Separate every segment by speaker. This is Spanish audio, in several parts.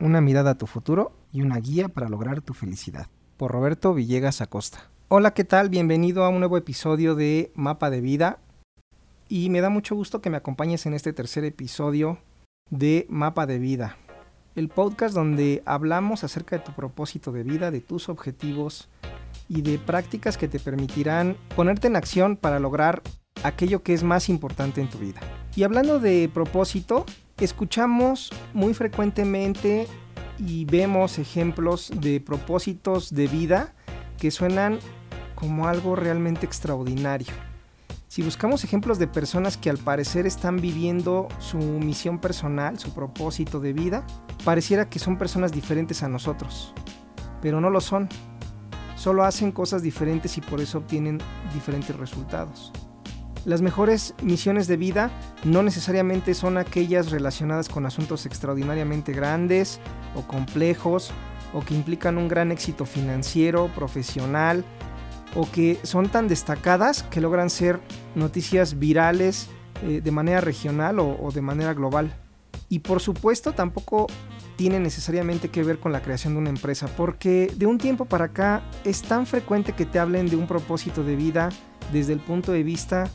Speaker 1: una mirada a tu futuro y una guía para lograr tu felicidad. Por Roberto Villegas Acosta. Hola, ¿qué tal? Bienvenido a un nuevo episodio de Mapa de vida. Y me da mucho gusto que me acompañes en este tercer episodio de Mapa de vida. El podcast donde hablamos acerca de tu propósito de vida, de tus objetivos y de prácticas que te permitirán ponerte en acción para lograr aquello que es más importante en tu vida. Y hablando de propósito, escuchamos muy frecuentemente y vemos ejemplos de propósitos de vida que suenan como algo realmente extraordinario. Si buscamos ejemplos de personas que al parecer están viviendo su misión personal, su propósito de vida, pareciera que son personas diferentes a nosotros, pero no lo son. Solo hacen cosas diferentes y por eso obtienen diferentes resultados. Las mejores misiones de vida no necesariamente son aquellas relacionadas con asuntos extraordinariamente grandes o complejos o que implican un gran éxito financiero, profesional o que son tan destacadas que logran ser noticias virales eh, de manera regional o, o de manera global. Y por supuesto tampoco tiene necesariamente que ver con la creación de una empresa, porque de un tiempo para acá es tan frecuente que te hablen de un propósito de vida desde el punto de vista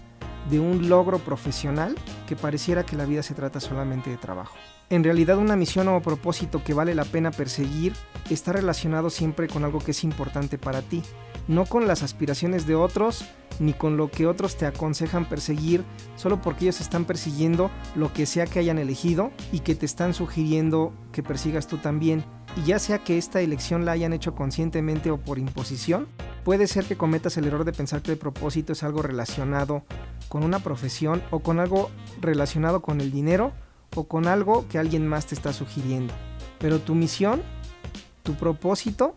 Speaker 1: de un logro profesional que pareciera que la vida se trata solamente de trabajo. En realidad una misión o propósito que vale la pena perseguir está relacionado siempre con algo que es importante para ti, no con las aspiraciones de otros ni con lo que otros te aconsejan perseguir solo porque ellos están persiguiendo lo que sea que hayan elegido y que te están sugiriendo que persigas tú también. Y ya sea que esta elección la hayan hecho conscientemente o por imposición, puede ser que cometas el error de pensar que el propósito es algo relacionado con una profesión o con algo relacionado con el dinero o con algo que alguien más te está sugiriendo. Pero tu misión, tu propósito,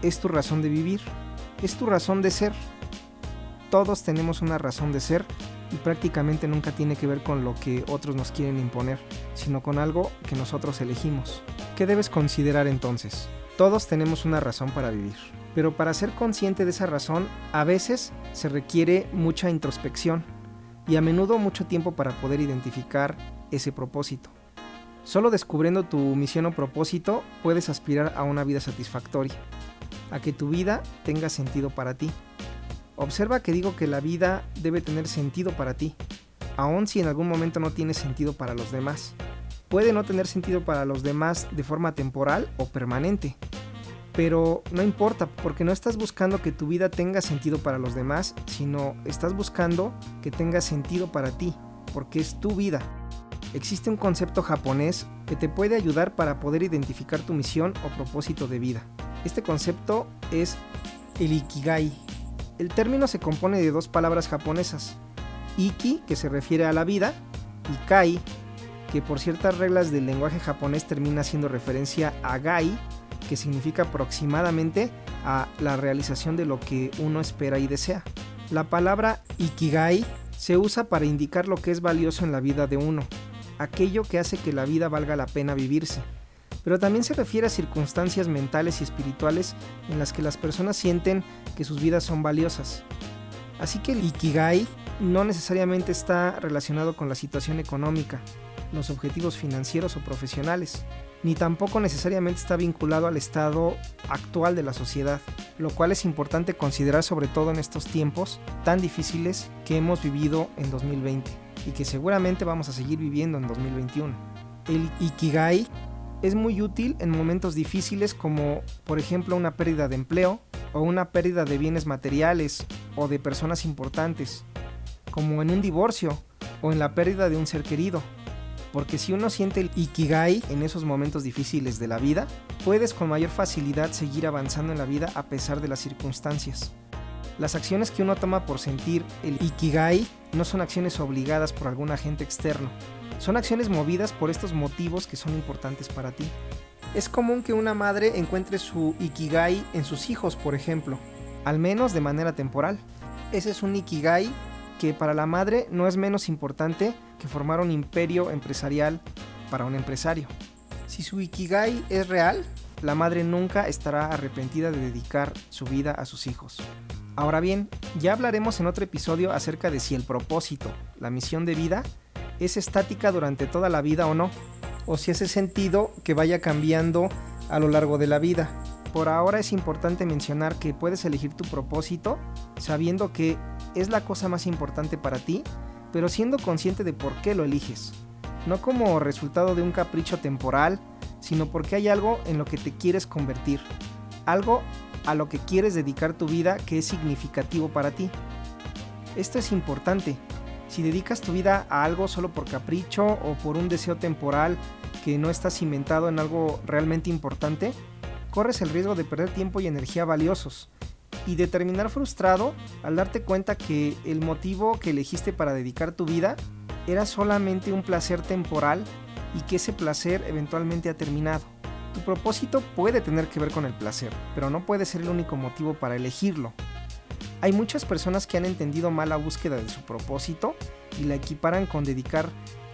Speaker 1: es tu razón de vivir, es tu razón de ser. Todos tenemos una razón de ser y prácticamente nunca tiene que ver con lo que otros nos quieren imponer, sino con algo que nosotros elegimos. ¿Qué debes considerar entonces? Todos tenemos una razón para vivir, pero para ser consciente de esa razón a veces se requiere mucha introspección y a menudo mucho tiempo para poder identificar ese propósito. Solo descubriendo tu misión o propósito puedes aspirar a una vida satisfactoria, a que tu vida tenga sentido para ti. Observa que digo que la vida debe tener sentido para ti, aun si en algún momento no tiene sentido para los demás. Puede no tener sentido para los demás de forma temporal o permanente, pero no importa porque no estás buscando que tu vida tenga sentido para los demás, sino estás buscando que tenga sentido para ti, porque es tu vida. Existe un concepto japonés que te puede ayudar para poder identificar tu misión o propósito de vida. Este concepto es el ikigai. El término se compone de dos palabras japonesas. Iki, que se refiere a la vida, y kai, que por ciertas reglas del lenguaje japonés termina haciendo referencia a gai, que significa aproximadamente a la realización de lo que uno espera y desea. La palabra ikigai se usa para indicar lo que es valioso en la vida de uno, aquello que hace que la vida valga la pena vivirse, pero también se refiere a circunstancias mentales y espirituales en las que las personas sienten que sus vidas son valiosas. Así que el ikigai no necesariamente está relacionado con la situación económica, los objetivos financieros o profesionales. ni tampoco necesariamente está vinculado al estado actual de la sociedad, lo cual es importante considerar sobre todo en estos tiempos tan difíciles que hemos vivido en 2020 y que seguramente vamos a seguir viviendo en 2021. El Ikigai es muy útil en momentos difíciles como por ejemplo una pérdida de empleo o una pérdida de bienes materiales o de personas importantes, como en un divorcio o en la pérdida de un ser querido. Porque si uno siente el ikigai en esos momentos difíciles de la vida, puedes con mayor facilidad seguir avanzando en la vida a pesar de las circunstancias. Las acciones que uno toma por sentir el ikigai no son acciones obligadas por algún agente externo, son acciones movidas por estos motivos que son importantes para ti. Es común que una madre encuentre su ikigai en sus hijos, por ejemplo, al menos de manera temporal. Ese es un ikigai que para la madre no es menos importante que formar un imperio empresarial para un empresario. Si su ikigai es real, la madre nunca estará arrepentida de dedicar su vida a sus hijos. Ahora bien, ya hablaremos en otro episodio acerca de si el propósito, la misión de vida, es estática durante toda la vida o no, o si ese sentido que vaya cambiando a lo largo de la vida. Por ahora es importante mencionar que puedes elegir tu propósito sabiendo que es la cosa más importante para ti, pero siendo consciente de por qué lo eliges. No como resultado de un capricho temporal, sino porque hay algo en lo que te quieres convertir, algo a lo que quieres dedicar tu vida que es significativo para ti. Esto es importante si dedicas tu vida a algo solo por capricho o por un deseo temporal que no está cimentado en algo realmente importante, corres el riesgo de perder tiempo y energía valiosos y de terminar frustrado al darte cuenta que el motivo que elegiste para dedicar tu vida era solamente un placer temporal y que ese placer eventualmente ha terminado. Tu propósito puede tener que ver con el placer, pero no puede ser el único motivo para elegirlo. Hay muchas personas que han entendido mal la búsqueda de su propósito y la equiparan con dedicar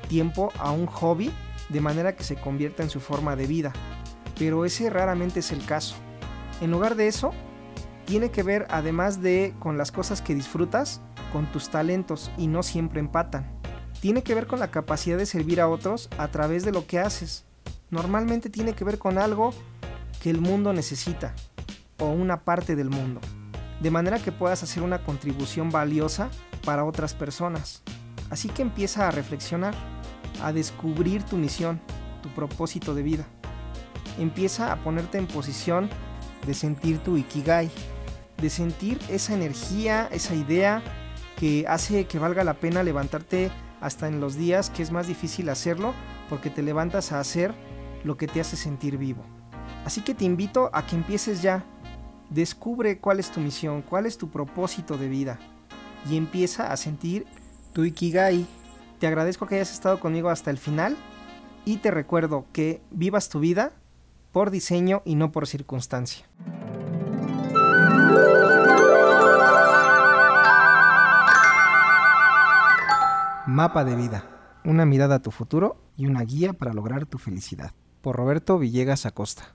Speaker 1: tiempo a un hobby de manera que se convierta en su forma de vida. Pero ese raramente es el caso. En lugar de eso, tiene que ver además de con las cosas que disfrutas, con tus talentos y no siempre empatan. Tiene que ver con la capacidad de servir a otros a través de lo que haces. Normalmente tiene que ver con algo que el mundo necesita o una parte del mundo de manera que puedas hacer una contribución valiosa para otras personas. Así que empieza a reflexionar, a descubrir tu misión, tu propósito de vida. Empieza a ponerte en posición de sentir tu ikigai, de sentir esa energía, esa idea que hace que valga la pena levantarte hasta en los días que es más difícil hacerlo porque te levantas a hacer lo que te hace sentir vivo. Así que te invito a que empieces ya Descubre cuál es tu misión, cuál es tu propósito de vida y empieza a sentir tu ikigai. Te agradezco que hayas estado conmigo hasta el final y te recuerdo que vivas tu vida por diseño y no por circunstancia. Mapa de vida, una mirada a tu futuro y una guía para lograr tu felicidad. Por Roberto Villegas Acosta.